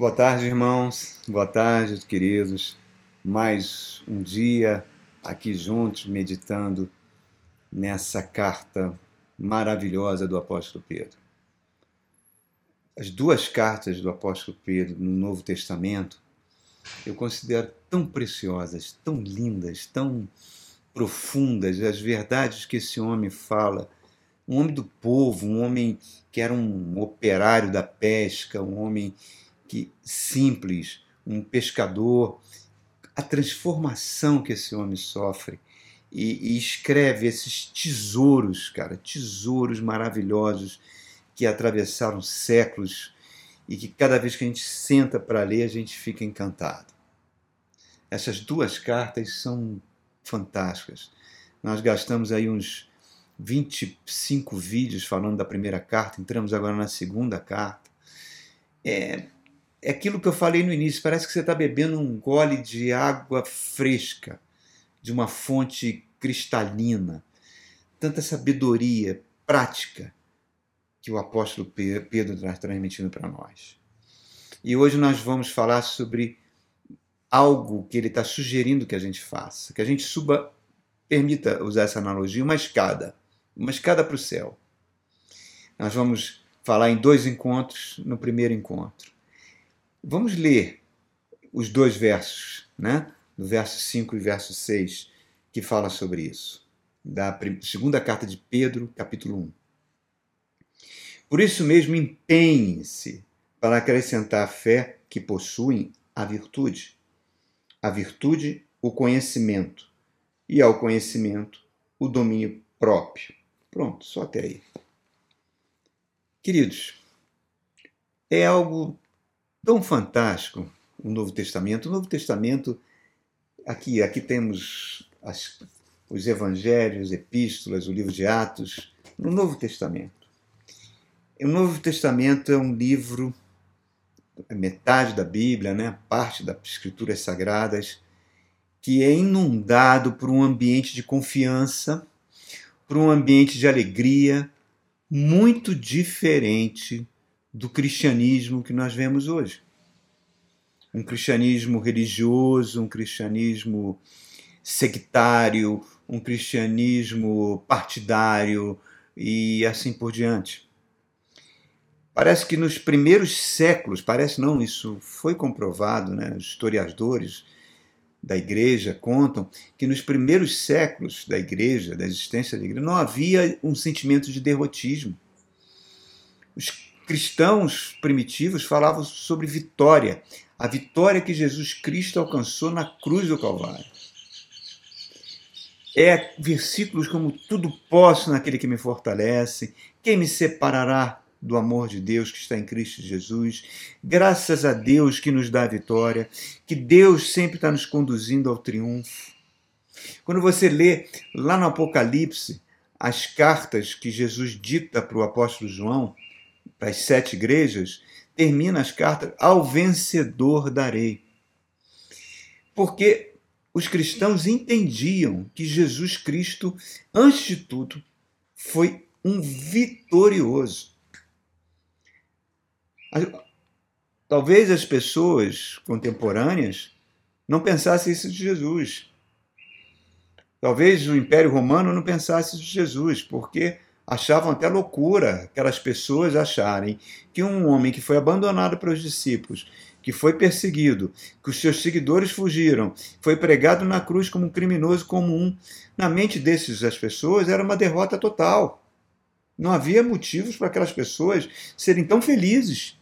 Boa tarde, irmãos. Boa tarde, queridos. Mais um dia aqui juntos, meditando nessa carta maravilhosa do apóstolo Pedro. As duas cartas do apóstolo Pedro no Novo Testamento eu considero tão preciosas, tão lindas, tão profundas, as verdades que esse homem fala. Um homem do povo, um homem que era um operário da pesca, um homem que simples, um pescador, a transformação que esse homem sofre e, e escreve esses tesouros, cara, tesouros maravilhosos que atravessaram séculos e que cada vez que a gente senta para ler a gente fica encantado. Essas duas cartas são fantásticas. Nós gastamos aí uns 25 vídeos falando da primeira carta, entramos agora na segunda carta. É, é aquilo que eu falei no início, parece que você está bebendo um gole de água fresca, de uma fonte cristalina. Tanta sabedoria prática que o apóstolo Pedro está transmitindo para nós. E hoje nós vamos falar sobre algo que ele está sugerindo que a gente faça, que a gente suba, permita usar essa analogia, uma escada, uma escada para o céu. Nós vamos falar em dois encontros. No primeiro encontro, Vamos ler os dois versos, né? Do verso 5 e verso 6, que fala sobre isso. Da segunda carta de Pedro, capítulo 1. Por isso mesmo, empenhe-se para acrescentar à fé que possuem a virtude. A virtude, o conhecimento. E ao conhecimento, o domínio próprio. Pronto, só até aí. Queridos, é algo tão fantástico o Novo Testamento. O Novo Testamento, aqui, aqui temos as, os evangelhos, epístolas, o livro de Atos, no Novo Testamento. O Novo Testamento é um livro, metade da Bíblia, né, parte das Escrituras Sagradas, que é inundado por um ambiente de confiança, por um ambiente de alegria, muito diferente do cristianismo que nós vemos hoje. Um cristianismo religioso, um cristianismo sectário, um cristianismo partidário e assim por diante. Parece que nos primeiros séculos, parece não, isso foi comprovado, né? os historiadores da igreja contam que nos primeiros séculos da igreja, da existência da igreja, não havia um sentimento de derrotismo. Os cristãos primitivos falavam sobre vitória, a vitória que Jesus Cristo alcançou na cruz do Calvário. É versículos como tudo posso naquele que me fortalece, quem me separará do amor de Deus que está em Cristo Jesus. Graças a Deus que nos dá a vitória, que Deus sempre está nos conduzindo ao triunfo. Quando você lê lá no Apocalipse as cartas que Jesus dita para o apóstolo João, para as sete igrejas, termina as cartas: Ao vencedor darei. Porque os cristãos entendiam que Jesus Cristo, antes de tudo, foi um vitorioso. Talvez as pessoas contemporâneas não pensassem isso de Jesus. Talvez o Império Romano não pensasse de Jesus, porque achavam até loucura aquelas pessoas acharem que um homem que foi abandonado pelos discípulos, que foi perseguido, que os seus seguidores fugiram, foi pregado na cruz como um criminoso comum, na mente desses as pessoas era uma derrota total. Não havia motivos para aquelas pessoas serem tão felizes,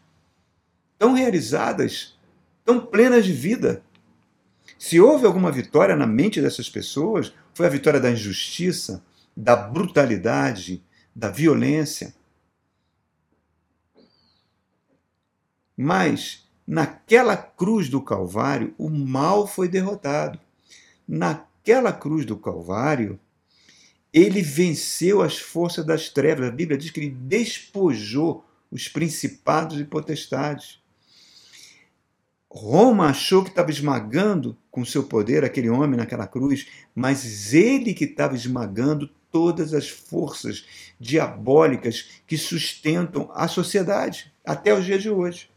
tão realizadas, tão plenas de vida. Se houve alguma vitória na mente dessas pessoas, foi a vitória da injustiça, da brutalidade, da violência. Mas naquela cruz do Calvário, o mal foi derrotado. Naquela cruz do Calvário, ele venceu as forças das trevas. A Bíblia diz que ele despojou os principados e potestades. Roma achou que estava esmagando com seu poder aquele homem naquela cruz, mas ele que estava esmagando todas as forças diabólicas que sustentam a sociedade até os dias de hoje.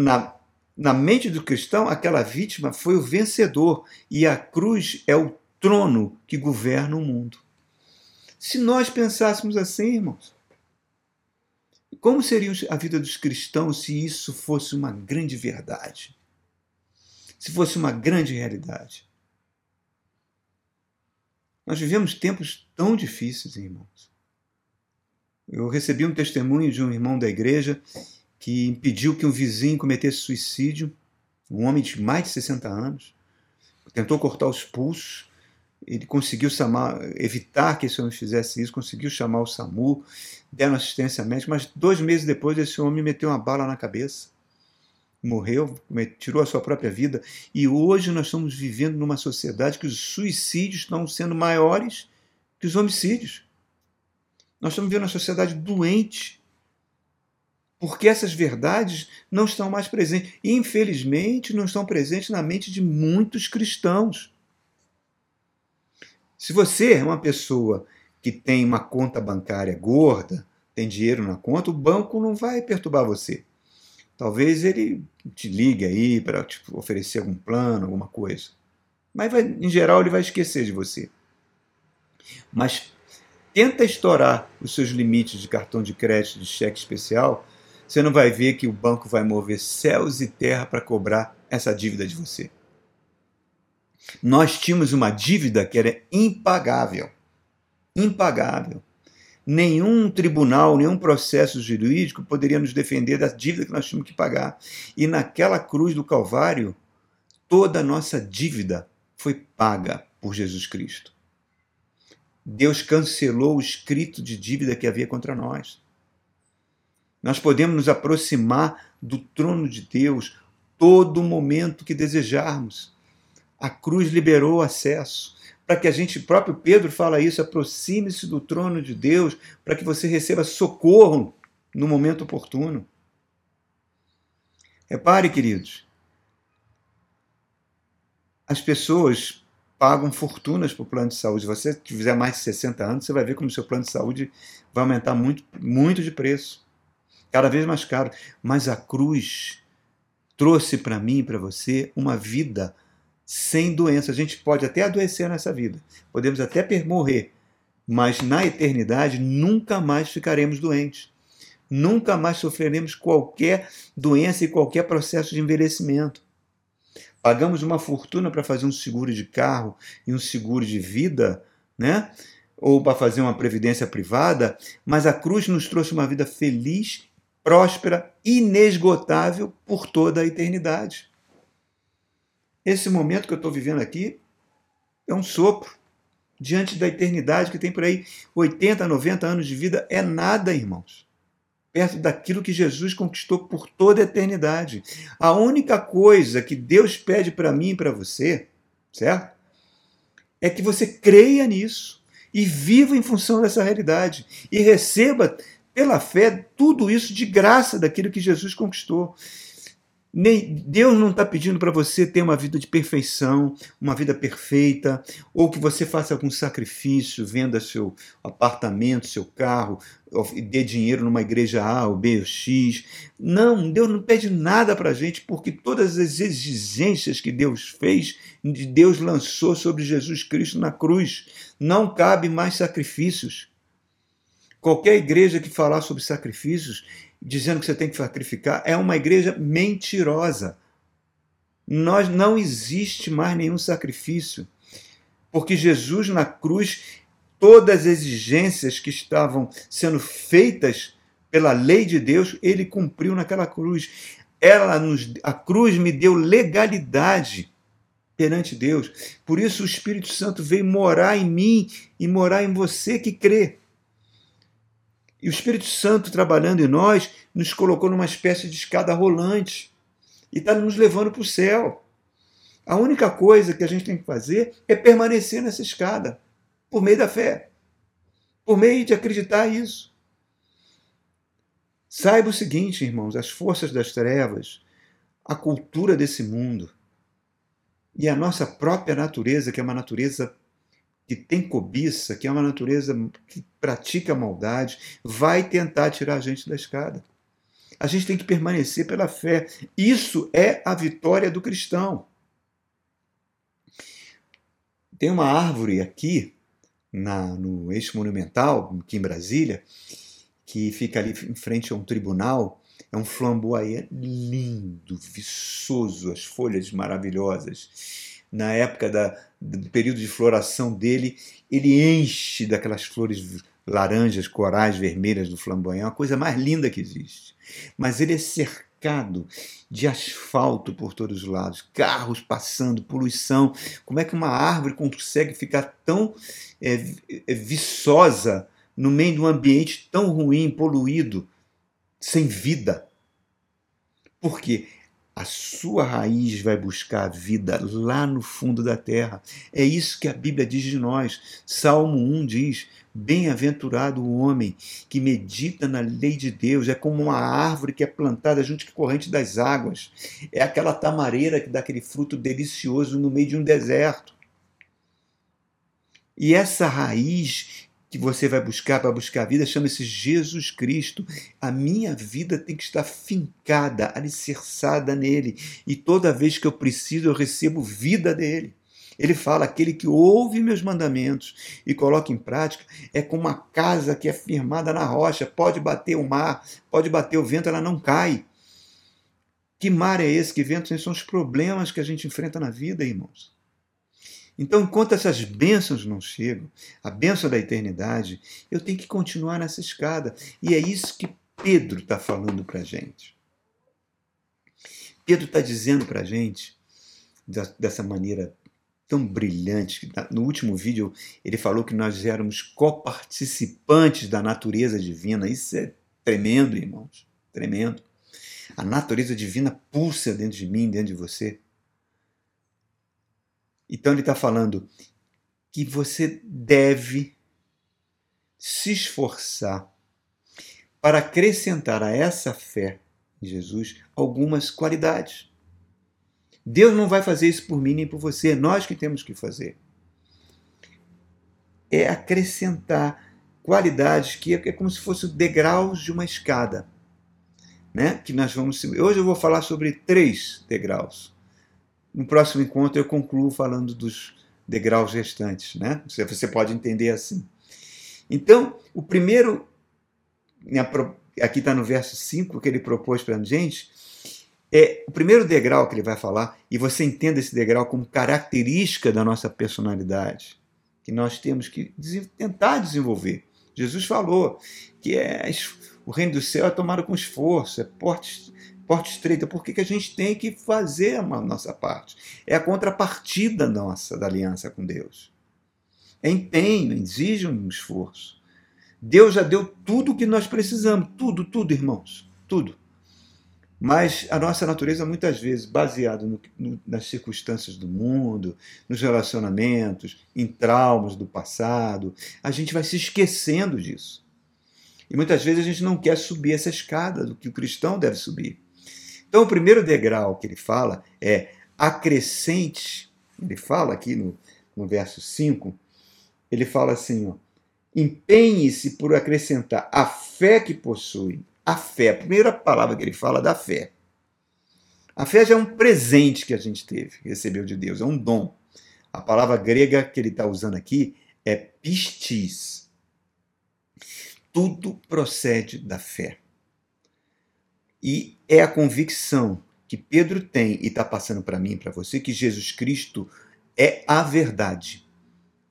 na, na mente do cristão, aquela vítima foi o vencedor e a cruz é o trono que governa o mundo. Se nós pensássemos assim, irmãos, como seria a vida dos cristãos se isso fosse uma grande verdade? Se fosse uma grande realidade? Nós vivemos tempos tão difíceis, irmãos. Eu recebi um testemunho de um irmão da igreja que impediu que um vizinho cometesse suicídio, um homem de mais de 60 anos, tentou cortar os pulsos, ele conseguiu chamar, evitar que esse homem fizesse isso, conseguiu chamar o SAMU, deram assistência médica, mas dois meses depois esse homem meteu uma bala na cabeça, morreu, tirou a sua própria vida, e hoje nós estamos vivendo numa sociedade que os suicídios estão sendo maiores que os homicídios. Nós estamos vivendo uma sociedade doente, porque essas verdades não estão mais presentes. E, infelizmente, não estão presentes na mente de muitos cristãos. Se você é uma pessoa que tem uma conta bancária gorda, tem dinheiro na conta, o banco não vai perturbar você. Talvez ele te ligue aí para tipo, oferecer algum plano, alguma coisa. Mas, vai, em geral, ele vai esquecer de você. Mas tenta estourar os seus limites de cartão de crédito, de cheque especial, você não vai ver que o banco vai mover céus e terra para cobrar essa dívida de você. Nós tínhamos uma dívida que era impagável. Impagável. Nenhum tribunal, nenhum processo jurídico poderia nos defender da dívida que nós tínhamos que pagar. E naquela cruz do Calvário, toda a nossa dívida foi paga por Jesus Cristo. Deus cancelou o escrito de dívida que havia contra nós. Nós podemos nos aproximar do trono de Deus todo momento que desejarmos. A cruz liberou acesso para que a gente, próprio Pedro fala isso, aproxime-se do trono de Deus para que você receba socorro no momento oportuno. Repare, queridos, as pessoas pagam fortunas para o plano de saúde. Se você tiver mais de 60 anos, você vai ver como o seu plano de saúde vai aumentar muito, muito de preço cada vez mais caro. Mas a cruz trouxe para mim e para você uma vida sem doença. A gente pode até adoecer nessa vida, podemos até morrer, mas na eternidade nunca mais ficaremos doentes. Nunca mais sofreremos qualquer doença e qualquer processo de envelhecimento. Pagamos uma fortuna para fazer um seguro de carro e um seguro de vida, né? Ou para fazer uma previdência privada, mas a cruz nos trouxe uma vida feliz próspera, inesgotável por toda a eternidade. Esse momento que eu estou vivendo aqui é um sopro. Diante da eternidade que tem por aí 80, 90 anos de vida, é nada, irmãos. Perto daquilo que Jesus conquistou por toda a eternidade. A única coisa que Deus pede para mim e para você, certo? É que você creia nisso e viva em função dessa realidade e receba pela fé, tudo isso de graça daquilo que Jesus conquistou. Deus não está pedindo para você ter uma vida de perfeição, uma vida perfeita, ou que você faça algum sacrifício, venda seu apartamento, seu carro, dê dinheiro numa igreja A ou B ou X. Não, Deus não pede nada para a gente, porque todas as exigências que Deus fez, Deus lançou sobre Jesus Cristo na cruz. Não cabe mais sacrifícios. Qualquer igreja que falar sobre sacrifícios, dizendo que você tem que sacrificar, é uma igreja mentirosa. Nós não existe mais nenhum sacrifício, porque Jesus na cruz, todas as exigências que estavam sendo feitas pela lei de Deus, ele cumpriu naquela cruz. Ela nos, a cruz me deu legalidade perante Deus. Por isso o Espírito Santo veio morar em mim e morar em você que crê. E o Espírito Santo trabalhando em nós nos colocou numa espécie de escada rolante e está nos levando para o céu. A única coisa que a gente tem que fazer é permanecer nessa escada, por meio da fé, por meio de acreditar isso. Saiba o seguinte, irmãos: as forças das trevas, a cultura desse mundo e a nossa própria natureza, que é uma natureza que tem cobiça, que é uma natureza que pratica maldade, vai tentar tirar a gente da escada. A gente tem que permanecer pela fé. Isso é a vitória do cristão. Tem uma árvore aqui na, no eixo monumental, aqui em Brasília, que fica ali em frente a um tribunal. É um flamboyant lindo, viçoso, as folhas maravilhosas. Na época da, do período de floração dele, ele enche daquelas flores laranjas, corais, vermelhas do flamboyant, uma coisa mais linda que existe. Mas ele é cercado de asfalto por todos os lados, carros passando, poluição. Como é que uma árvore consegue ficar tão é, é, viçosa no meio de um ambiente tão ruim, poluído, sem vida? Por quê? A sua raiz vai buscar a vida lá no fundo da terra. É isso que a Bíblia diz de nós. Salmo 1 diz: Bem-aventurado o homem que medita na lei de Deus, é como uma árvore que é plantada junto a corrente das águas. É aquela tamareira que dá aquele fruto delicioso no meio de um deserto. E essa raiz que você vai buscar para buscar a vida chama-se Jesus Cristo. A minha vida tem que estar fincada, alicerçada nele. E toda vez que eu preciso, eu recebo vida dele. Ele fala: aquele que ouve meus mandamentos e coloca em prática é como uma casa que é firmada na rocha. Pode bater o mar, pode bater o vento, ela não cai. Que mar é esse? Que vento? Esses são os problemas que a gente enfrenta na vida, irmãos. Então, enquanto essas bênçãos não chegam, a bênção da eternidade, eu tenho que continuar nessa escada. E é isso que Pedro está falando para a gente. Pedro está dizendo para a gente, dessa maneira tão brilhante, no último vídeo ele falou que nós éramos coparticipantes da natureza divina. Isso é tremendo, irmãos, tremendo. A natureza divina pulsa dentro de mim, dentro de você. Então ele está falando que você deve se esforçar para acrescentar a essa fé em Jesus algumas qualidades. Deus não vai fazer isso por mim nem por você, é nós que temos que fazer. É acrescentar qualidades que é como se fossem degraus de uma escada. Né? Que nós vamos Hoje eu vou falar sobre três degraus. No próximo encontro eu concluo falando dos degraus restantes, né? Você pode entender assim. Então, o primeiro, aqui está no verso 5 que ele propôs para a gente, é o primeiro degrau que ele vai falar, e você entenda esse degrau como característica da nossa personalidade, que nós temos que tentar desenvolver. Jesus falou que é, o reino do céu é tomado com esforço, é porte porta estreita, porque que a gente tem que fazer a nossa parte. É a contrapartida nossa da aliança com Deus. É empenho, exige um esforço. Deus já deu tudo o que nós precisamos, tudo, tudo, irmãos, tudo. Mas a nossa natureza, muitas vezes, baseada no, no, nas circunstâncias do mundo, nos relacionamentos, em traumas do passado, a gente vai se esquecendo disso. E muitas vezes a gente não quer subir essa escada do que o cristão deve subir. Então, o primeiro degrau que ele fala é acrescente. Ele fala aqui no, no verso 5, ele fala assim: empenhe-se por acrescentar a fé que possui. A fé, a primeira palavra que ele fala é da fé. A fé já é um presente que a gente teve, recebeu de Deus, é um dom. A palavra grega que ele está usando aqui é pistis. Tudo procede da fé. E é a convicção que Pedro tem e está passando para mim e para você que Jesus Cristo é a verdade.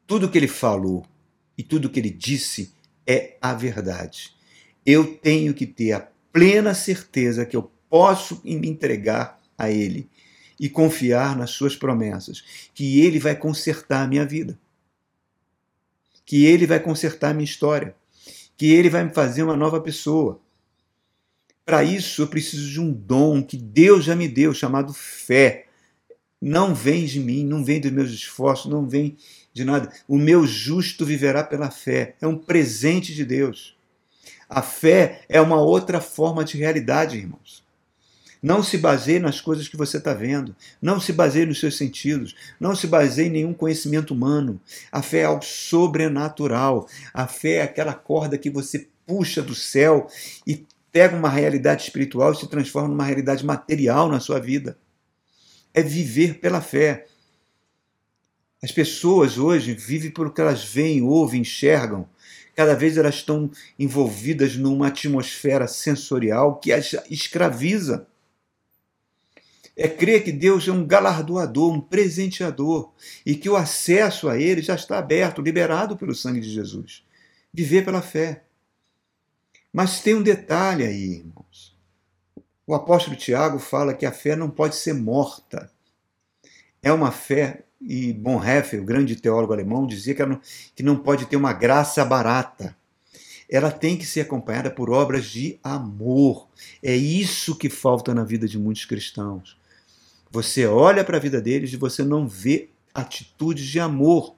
Tudo que ele falou e tudo que ele disse é a verdade. Eu tenho que ter a plena certeza que eu posso me entregar a Ele e confiar nas Suas promessas, que Ele vai consertar a minha vida, que Ele vai consertar a minha história, que Ele vai me fazer uma nova pessoa para isso, eu preciso de um dom que Deus já me deu, chamado fé. Não vem de mim, não vem dos meus esforços, não vem de nada. O meu justo viverá pela fé. É um presente de Deus. A fé é uma outra forma de realidade, irmãos. Não se baseie nas coisas que você está vendo. Não se baseie nos seus sentidos. Não se baseie em nenhum conhecimento humano. A fé é algo sobrenatural. A fé é aquela corda que você puxa do céu e pega uma realidade espiritual e se transforma numa realidade material na sua vida. É viver pela fé. As pessoas hoje vivem pelo que elas veem, ouvem, enxergam. Cada vez elas estão envolvidas numa atmosfera sensorial que as escraviza. É crer que Deus é um galardoador, um presenteador e que o acesso a Ele já está aberto, liberado pelo sangue de Jesus. Viver pela fé. Mas tem um detalhe aí, irmãos. O apóstolo Tiago fala que a fé não pode ser morta. É uma fé e Bonhoeffer, o grande teólogo alemão, dizia que, não, que não pode ter uma graça barata. Ela tem que ser acompanhada por obras de amor. É isso que falta na vida de muitos cristãos. Você olha para a vida deles e você não vê atitudes de amor.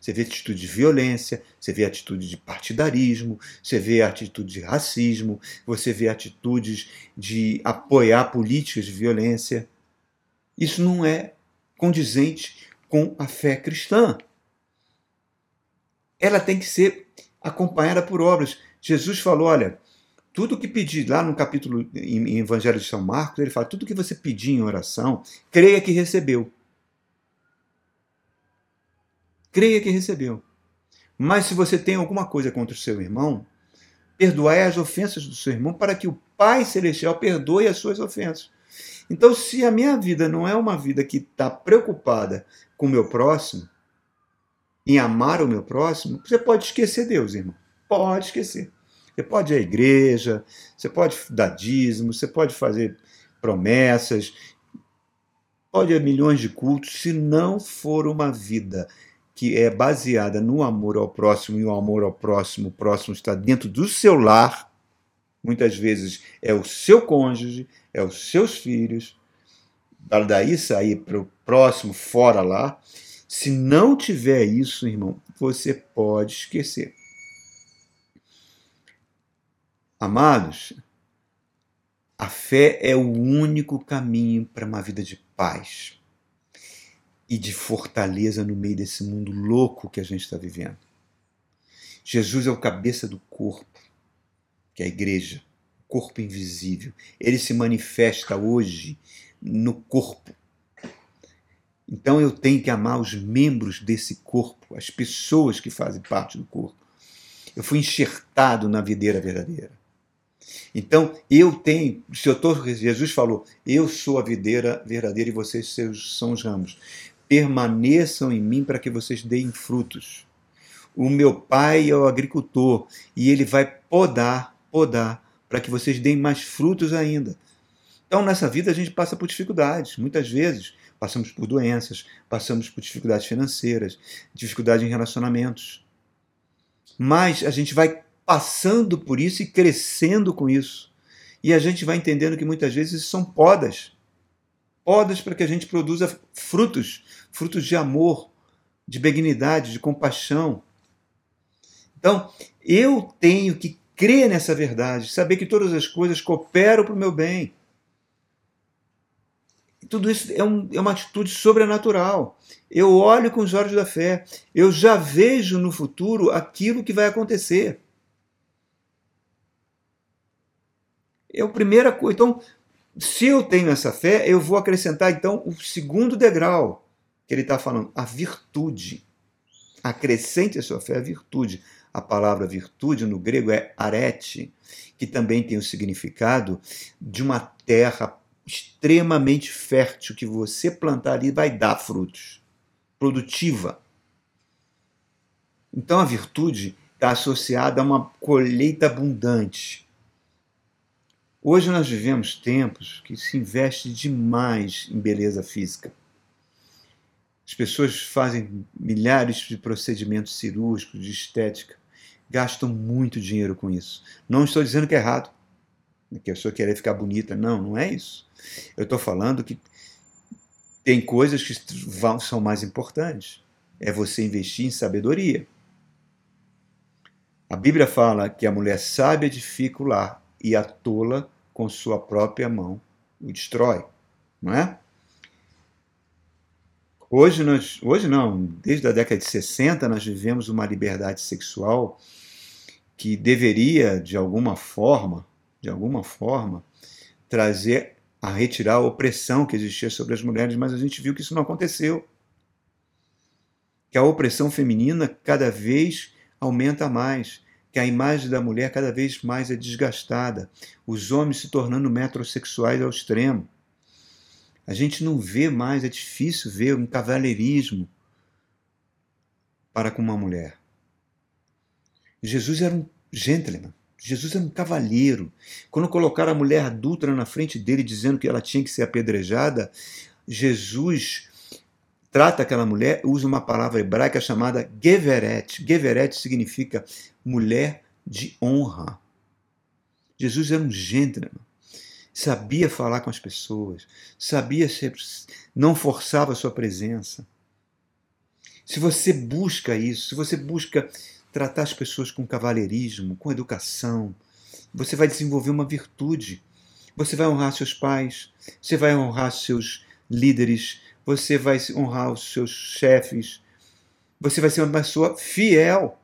Você vê atitude de violência, você vê atitude de partidarismo, você vê atitude de racismo, você vê atitudes de apoiar políticas de violência. Isso não é condizente com a fé cristã. Ela tem que ser acompanhada por obras. Jesus falou: olha, tudo que pedir, lá no capítulo em Evangelho de São Marcos, ele fala: tudo que você pedir em oração, creia que recebeu. Creia que recebeu. Mas se você tem alguma coisa contra o seu irmão, perdoai as ofensas do seu irmão para que o Pai Celestial perdoe as suas ofensas. Então, se a minha vida não é uma vida que está preocupada com o meu próximo, em amar o meu próximo, você pode esquecer Deus, irmão. Pode esquecer. Você pode ir à igreja, você pode dar dízimo, você pode fazer promessas, pode ir a milhões de cultos, se não for uma vida que é baseada no amor ao próximo, e o amor ao próximo, o próximo está dentro do seu lar, muitas vezes é o seu cônjuge, é os seus filhos, daí sair para o próximo, fora lá. Se não tiver isso, irmão, você pode esquecer. Amados, a fé é o único caminho para uma vida de paz e de fortaleza no meio desse mundo louco que a gente está vivendo. Jesus é o cabeça do corpo, que é a igreja corpo invisível. Ele se manifesta hoje no corpo. Então eu tenho que amar os membros desse corpo, as pessoas que fazem parte do corpo. Eu fui enxertado na videira verdadeira. Então eu tenho, se eu tô, Jesus falou, eu sou a videira verdadeira e vocês são os ramos. Permaneçam em mim para que vocês deem frutos. O meu pai é o agricultor e ele vai podar, podar para que vocês deem mais frutos ainda. Então, nessa vida, a gente passa por dificuldades. Muitas vezes, passamos por doenças, passamos por dificuldades financeiras, dificuldades em relacionamentos. Mas a gente vai passando por isso e crescendo com isso. E a gente vai entendendo que muitas vezes são podas podas para que a gente produza frutos frutos de amor, de benignidade, de compaixão. Então, eu tenho que crer nessa verdade, saber que todas as coisas cooperam para o meu bem. Tudo isso é, um, é uma atitude sobrenatural. Eu olho com os olhos da fé, eu já vejo no futuro aquilo que vai acontecer. É a primeira coisa. Então, se eu tenho essa fé, eu vou acrescentar então o segundo degrau que ele está falando, a virtude. Acrescente a sua fé a virtude. A palavra virtude no grego é arete, que também tem o significado de uma terra extremamente fértil que você plantar ali vai dar frutos, produtiva. Então a virtude está associada a uma colheita abundante. Hoje nós vivemos tempos que se investe demais em beleza física. As pessoas fazem milhares de procedimentos cirúrgicos, de estética, gastam muito dinheiro com isso. Não estou dizendo que é errado, que a pessoa querer ficar bonita. Não, não é isso. Eu estou falando que tem coisas que vão, são mais importantes. É você investir em sabedoria. A Bíblia fala que a mulher sábia edifica o lar e a tola com sua própria mão o destrói, não é? Hoje, nós, hoje não, desde a década de 60 nós vivemos uma liberdade sexual que deveria, de alguma forma, de alguma forma, trazer a retirar a opressão que existia sobre as mulheres, mas a gente viu que isso não aconteceu. Que a opressão feminina cada vez aumenta mais, que a imagem da mulher cada vez mais é desgastada, os homens se tornando metrosexuais ao extremo. A gente não vê mais, é difícil ver um cavalheirismo para com uma mulher. Jesus era um gentleman. Jesus era um cavalheiro. Quando colocaram a mulher adulta na frente dele, dizendo que ela tinha que ser apedrejada, Jesus trata aquela mulher, usa uma palavra hebraica chamada geveret. Geveret significa mulher de honra. Jesus era um gentleman. Sabia falar com as pessoas, sabia ser, não forçava a sua presença. Se você busca isso, se você busca tratar as pessoas com cavalheirismo, com educação. Você vai desenvolver uma virtude. Você vai honrar seus pais, você vai honrar seus líderes, você vai honrar os seus chefes, você vai ser uma pessoa fiel.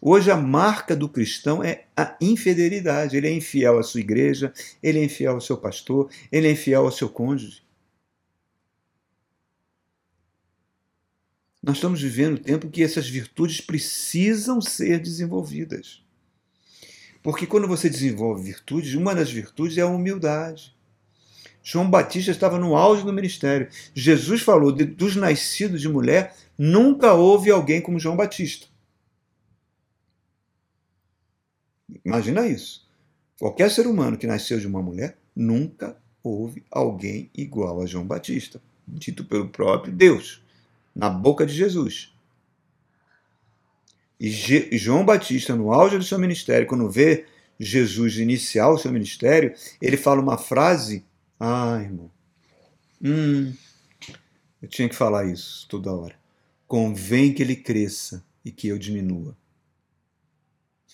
Hoje a marca do cristão é a infidelidade. Ele é infiel à sua igreja, ele é infiel ao seu pastor, ele é infiel ao seu cônjuge. Nós estamos vivendo um tempo que essas virtudes precisam ser desenvolvidas. Porque quando você desenvolve virtudes, uma das virtudes é a humildade. João Batista estava no auge do ministério. Jesus falou: dos nascidos de mulher, nunca houve alguém como João Batista. Imagina isso. Qualquer ser humano que nasceu de uma mulher, nunca houve alguém igual a João Batista, dito pelo próprio Deus na boca de Jesus. E João Batista, no auge do seu ministério, quando vê Jesus iniciar o seu ministério, ele fala uma frase. Ah, irmão. Hum, eu tinha que falar isso toda hora. Convém que ele cresça e que eu diminua.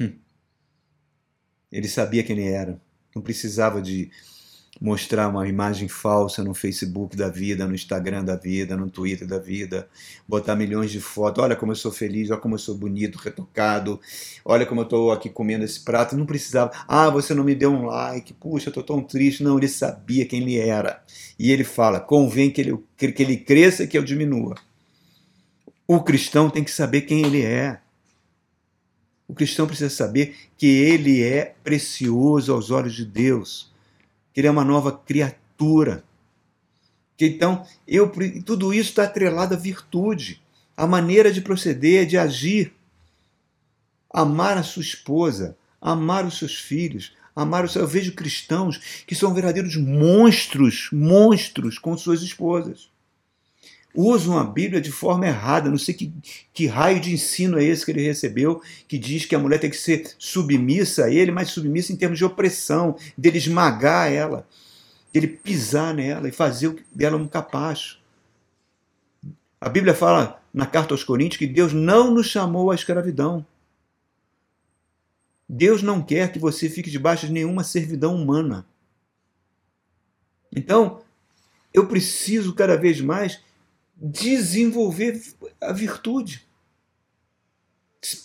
Hum. Ele sabia quem ele era. Não precisava de mostrar uma imagem falsa no Facebook da vida, no Instagram da vida, no Twitter da vida, botar milhões de fotos, olha como eu sou feliz, olha como eu sou bonito, retocado, olha como eu estou aqui comendo esse prato, não precisava, ah, você não me deu um like, puxa, eu estou tão triste, não, ele sabia quem ele era, e ele fala, convém que ele, que ele cresça e que eu diminua. O cristão tem que saber quem ele é. O cristão precisa saber que ele é precioso aos olhos de Deus que ele é uma nova criatura. Então, eu, tudo isso está atrelado à virtude, à maneira de proceder, de agir. Amar a sua esposa, amar os seus filhos, amar os Eu vejo cristãos que são verdadeiros monstros, monstros com suas esposas usam a Bíblia de forma errada. Não sei que, que raio de ensino é esse que ele recebeu, que diz que a mulher tem que ser submissa a ele, mas submissa em termos de opressão, dele esmagar ela, dele pisar nela e fazer dela um capacho. A Bíblia fala na carta aos Coríntios que Deus não nos chamou à escravidão. Deus não quer que você fique debaixo de nenhuma servidão humana. Então, eu preciso cada vez mais desenvolver a virtude.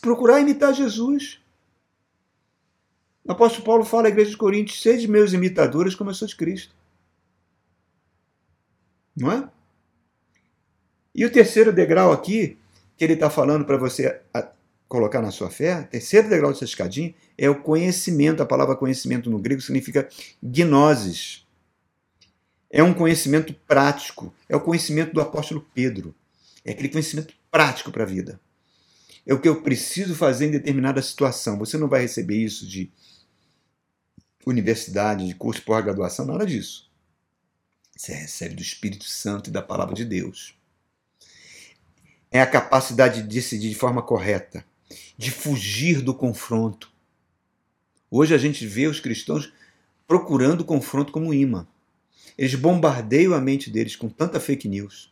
Procurar imitar Jesus. O apóstolo Paulo fala à igreja de Coríntios: sede meus imitadores, como eu sou de Cristo. Não é? E o terceiro degrau aqui, que ele está falando para você colocar na sua fé, terceiro degrau dessa escadinha, é o conhecimento. A palavra conhecimento no grego significa gnosis é um conhecimento prático, é o conhecimento do apóstolo Pedro. É aquele conhecimento prático para a vida. É o que eu preciso fazer em determinada situação. Você não vai receber isso de universidade, de curso pós-graduação, nada disso. Você recebe do Espírito Santo e da palavra de Deus. É a capacidade de decidir de forma correta, de fugir do confronto. Hoje a gente vê os cristãos procurando o confronto como imã. Eles bombardeiam a mente deles com tanta fake news.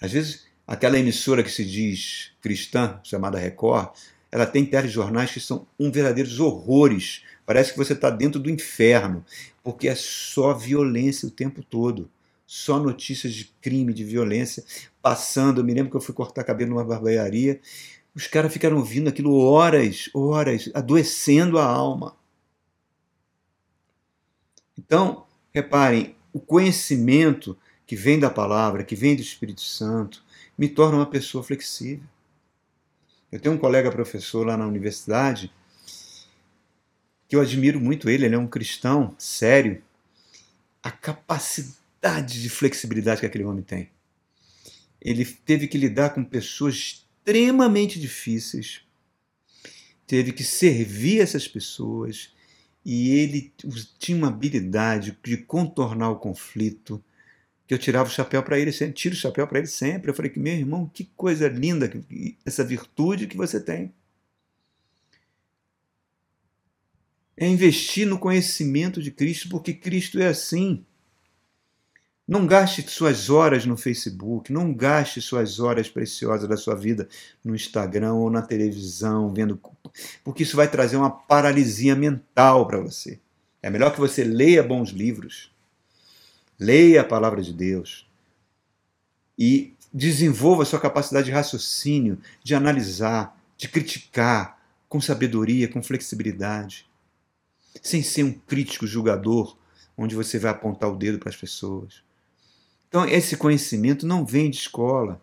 Às vezes, aquela emissora que se diz cristã, chamada Record, ela tem telejornais que são um verdadeiros horrores. Parece que você está dentro do inferno, porque é só violência o tempo todo. Só notícias de crime, de violência passando. Eu me lembro que eu fui cortar cabelo numa barbearia. Os caras ficaram ouvindo aquilo horas, horas, adoecendo a alma. Então, reparem, o conhecimento que vem da palavra, que vem do Espírito Santo, me torna uma pessoa flexível. Eu tenho um colega professor lá na universidade que eu admiro muito ele, ele é um cristão sério. A capacidade de flexibilidade que aquele homem tem. Ele teve que lidar com pessoas extremamente difíceis, teve que servir essas pessoas e ele tinha uma habilidade de contornar o conflito que eu tirava o chapéu para ele sempre, tiro o chapéu para ele sempre. Eu falei que meu irmão, que coisa linda essa virtude que você tem. É investir no conhecimento de Cristo, porque Cristo é assim. Não gaste suas horas no Facebook, não gaste suas horas preciosas da sua vida no Instagram ou na televisão, vendo, porque isso vai trazer uma paralisia mental para você. É melhor que você leia bons livros, leia a palavra de Deus e desenvolva sua capacidade de raciocínio, de analisar, de criticar com sabedoria, com flexibilidade, sem ser um crítico julgador onde você vai apontar o dedo para as pessoas. Então, esse conhecimento não vem de escola.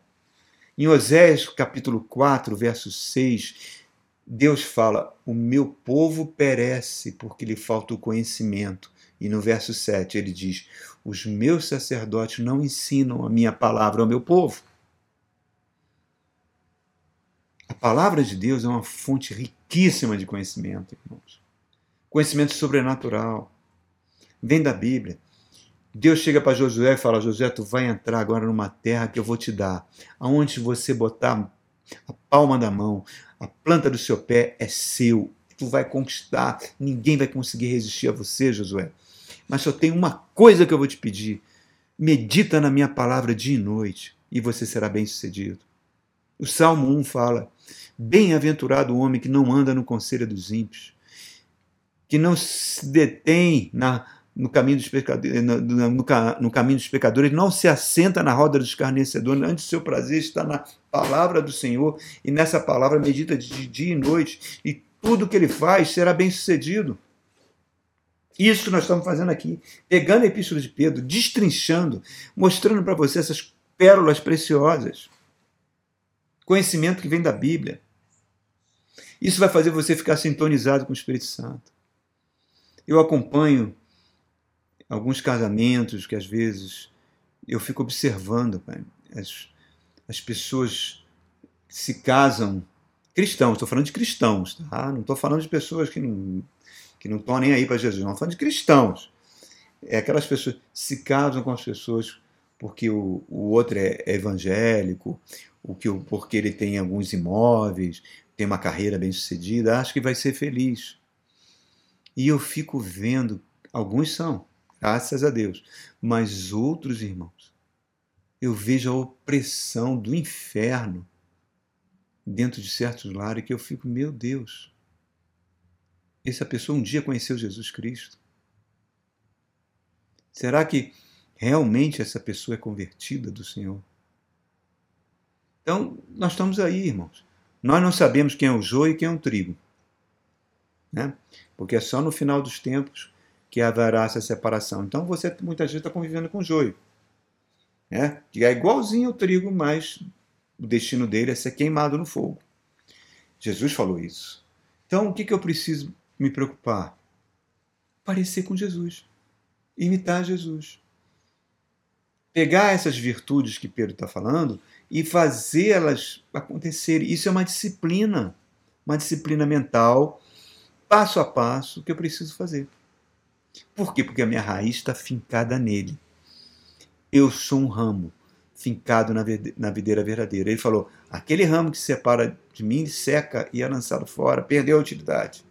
Em Oséias capítulo 4, verso 6, Deus fala: O meu povo perece porque lhe falta o conhecimento. E no verso 7 ele diz: Os meus sacerdotes não ensinam a minha palavra ao meu povo. A palavra de Deus é uma fonte riquíssima de conhecimento, irmãos. Conhecimento sobrenatural. Vem da Bíblia. Deus chega para Josué e fala: Josué, tu vai entrar agora numa terra que eu vou te dar. Aonde você botar a palma da mão, a planta do seu pé é seu. Tu vai conquistar. Ninguém vai conseguir resistir a você, Josué. Mas só tem uma coisa que eu vou te pedir. Medita na minha palavra dia e noite e você será bem-sucedido. O Salmo 1 fala: Bem-aventurado o homem que não anda no conselho dos ímpios, que não se detém na, no caminho dos pecadores, no, no, no, caminho dos pecadores, não se assenta na roda dos escarnecedores, antes seu prazer está na palavra do Senhor, e nessa palavra medita de dia e noite, e tudo que ele faz será bem sucedido. Isso que nós estamos fazendo aqui, pegando a epístola de Pedro, destrinchando, mostrando para você essas pérolas preciosas. Conhecimento que vem da Bíblia. Isso vai fazer você ficar sintonizado com o Espírito Santo. Eu acompanho alguns casamentos que às vezes eu fico observando, pai, as, as pessoas se casam cristãos, estou falando de cristãos, tá? não estou falando de pessoas que não, que não nem aí para Jesus, não, estou falando de cristãos. É aquelas pessoas se casam com as pessoas porque o, o outro é, é evangélico, o que, porque ele tem alguns imóveis, tem uma carreira bem sucedida, acho que vai ser feliz. E eu fico vendo, alguns são, graças a Deus. Mas outros irmãos, eu vejo a opressão do inferno dentro de certos lares que eu fico, meu Deus, essa pessoa um dia conheceu Jesus Cristo? Será que realmente essa pessoa é convertida do Senhor? Então, nós estamos aí, irmãos. Nós não sabemos quem é o joio e quem é o trigo. Né? Porque é só no final dos tempos que haverá essa separação. Então você muitas vezes está convivendo com joio. Né? Que é igualzinho ao trigo, mas o destino dele é ser queimado no fogo. Jesus falou isso. Então o que, que eu preciso me preocupar? Parecer com Jesus. Imitar Jesus. Pegar essas virtudes que Pedro está falando e fazê-las acontecer. Isso é uma disciplina. Uma disciplina mental, passo a passo, que eu preciso fazer. Por quê? Porque a minha raiz está fincada nele. Eu sou um ramo fincado na videira verdadeira. Ele falou: aquele ramo que se separa de mim seca e é lançado fora, perdeu a utilidade.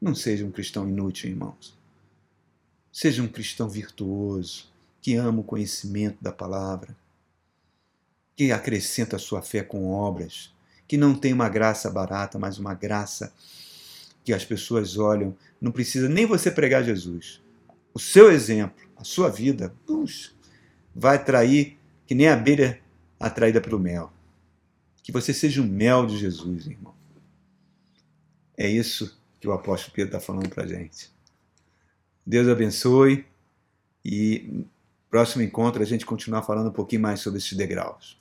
Não seja um cristão inútil, irmãos. Seja um cristão virtuoso, que ama o conhecimento da palavra, que acrescenta a sua fé com obras, que não tem uma graça barata, mas uma graça que as pessoas olham, não precisa nem você pregar Jesus. O seu exemplo, a sua vida, puxa, vai atrair que nem a abelha atraída pelo mel. Que você seja o mel de Jesus, irmão. É isso que o apóstolo Pedro está falando para gente. Deus abençoe e próximo encontro a gente continuar falando um pouquinho mais sobre esses degraus.